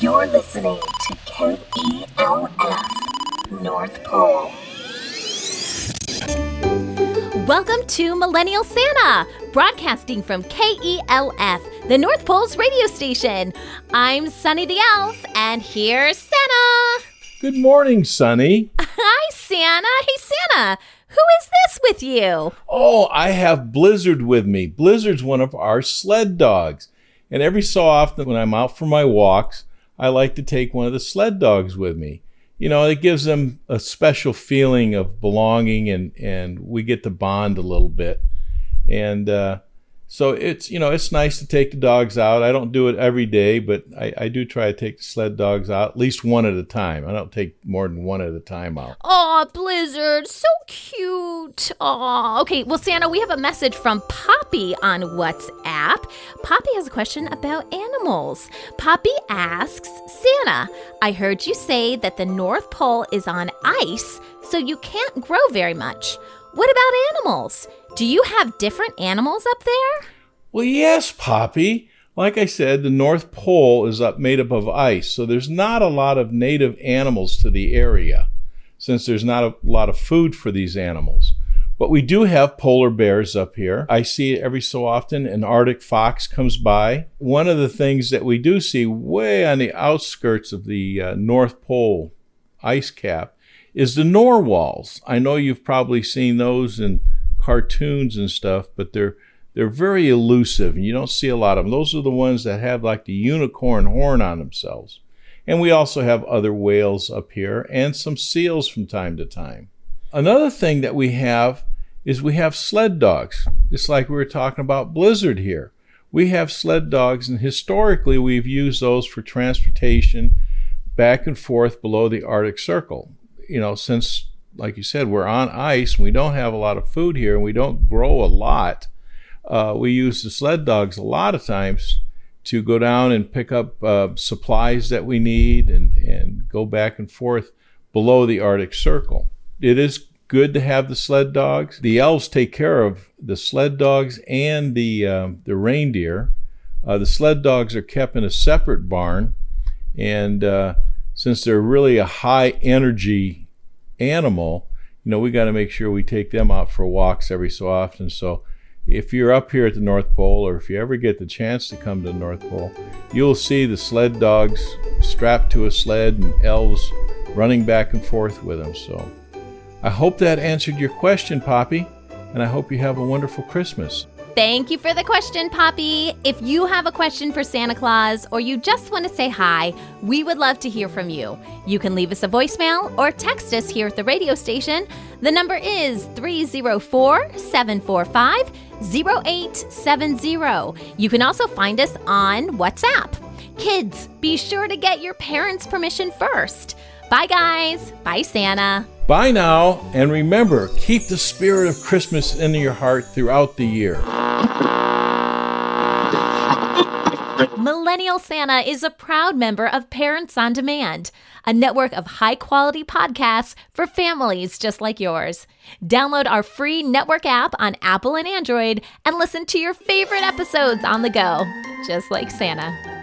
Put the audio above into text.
You're listening to KELF North Pole. Welcome to Millennial Santa, broadcasting from KELF, the North Pole's radio station. I'm Sunny the Elf, and here's Santa. Good morning, Sunny. Hi, Santa. Hey, Santa. Who is this with you? Oh, I have Blizzard with me. Blizzard's one of our sled dogs. And every so often, when I'm out for my walks, I like to take one of the sled dogs with me. You know, it gives them a special feeling of belonging, and, and we get to bond a little bit. And uh, so it's you know it's nice to take the dogs out. I don't do it every day, but I, I do try to take the sled dogs out at least one at a time. I don't take more than one at a time out. Aw, Blizzard, so cute. Aw, okay. Well, Santa, we have a message from Poppy on WhatsApp. Poppy has a question about animals. Poppy asks Santa, I heard you say that the North Pole is on ice, so you can't grow very much. What about animals? Do you have different animals up there? Well, yes, Poppy. Like I said, the North Pole is up made up of ice, so there's not a lot of native animals to the area since there's not a lot of food for these animals. But we do have polar bears up here. I see it every so often. An Arctic fox comes by. One of the things that we do see way on the outskirts of the uh, North Pole ice cap is the narwhals. I know you've probably seen those in cartoons and stuff, but they're they're very elusive and you don't see a lot of them. Those are the ones that have like the unicorn horn on themselves. And we also have other whales up here and some seals from time to time. Another thing that we have is we have sled dogs. It's like we were talking about Blizzard here. We have sled dogs, and historically we've used those for transportation back and forth below the Arctic Circle. You know, since like you said, we're on ice. We don't have a lot of food here, and we don't grow a lot. Uh, we use the sled dogs a lot of times to go down and pick up uh, supplies that we need and, and go back and forth below the Arctic Circle. It is good to have the sled dogs. The elves take care of the sled dogs and the um, the reindeer. Uh, the sled dogs are kept in a separate barn, and uh, since they're really a high energy animal, you know, we got to make sure we take them out for walks every so often. So if you're up here at the North Pole, or if you ever get the chance to come to the North Pole, you'll see the sled dogs strapped to a sled and elves running back and forth with them. So I hope that answered your question, Poppy, and I hope you have a wonderful Christmas. Thank you for the question, Poppy. If you have a question for Santa Claus or you just want to say hi, we would love to hear from you. You can leave us a voicemail or text us here at the radio station. The number is 304 745 0870. You can also find us on WhatsApp. Kids, be sure to get your parents' permission first. Bye, guys. Bye, Santa. Bye now, and remember, keep the spirit of Christmas in your heart throughout the year. Millennial Santa is a proud member of Parents on Demand, a network of high quality podcasts for families just like yours. Download our free network app on Apple and Android and listen to your favorite episodes on the go, just like Santa.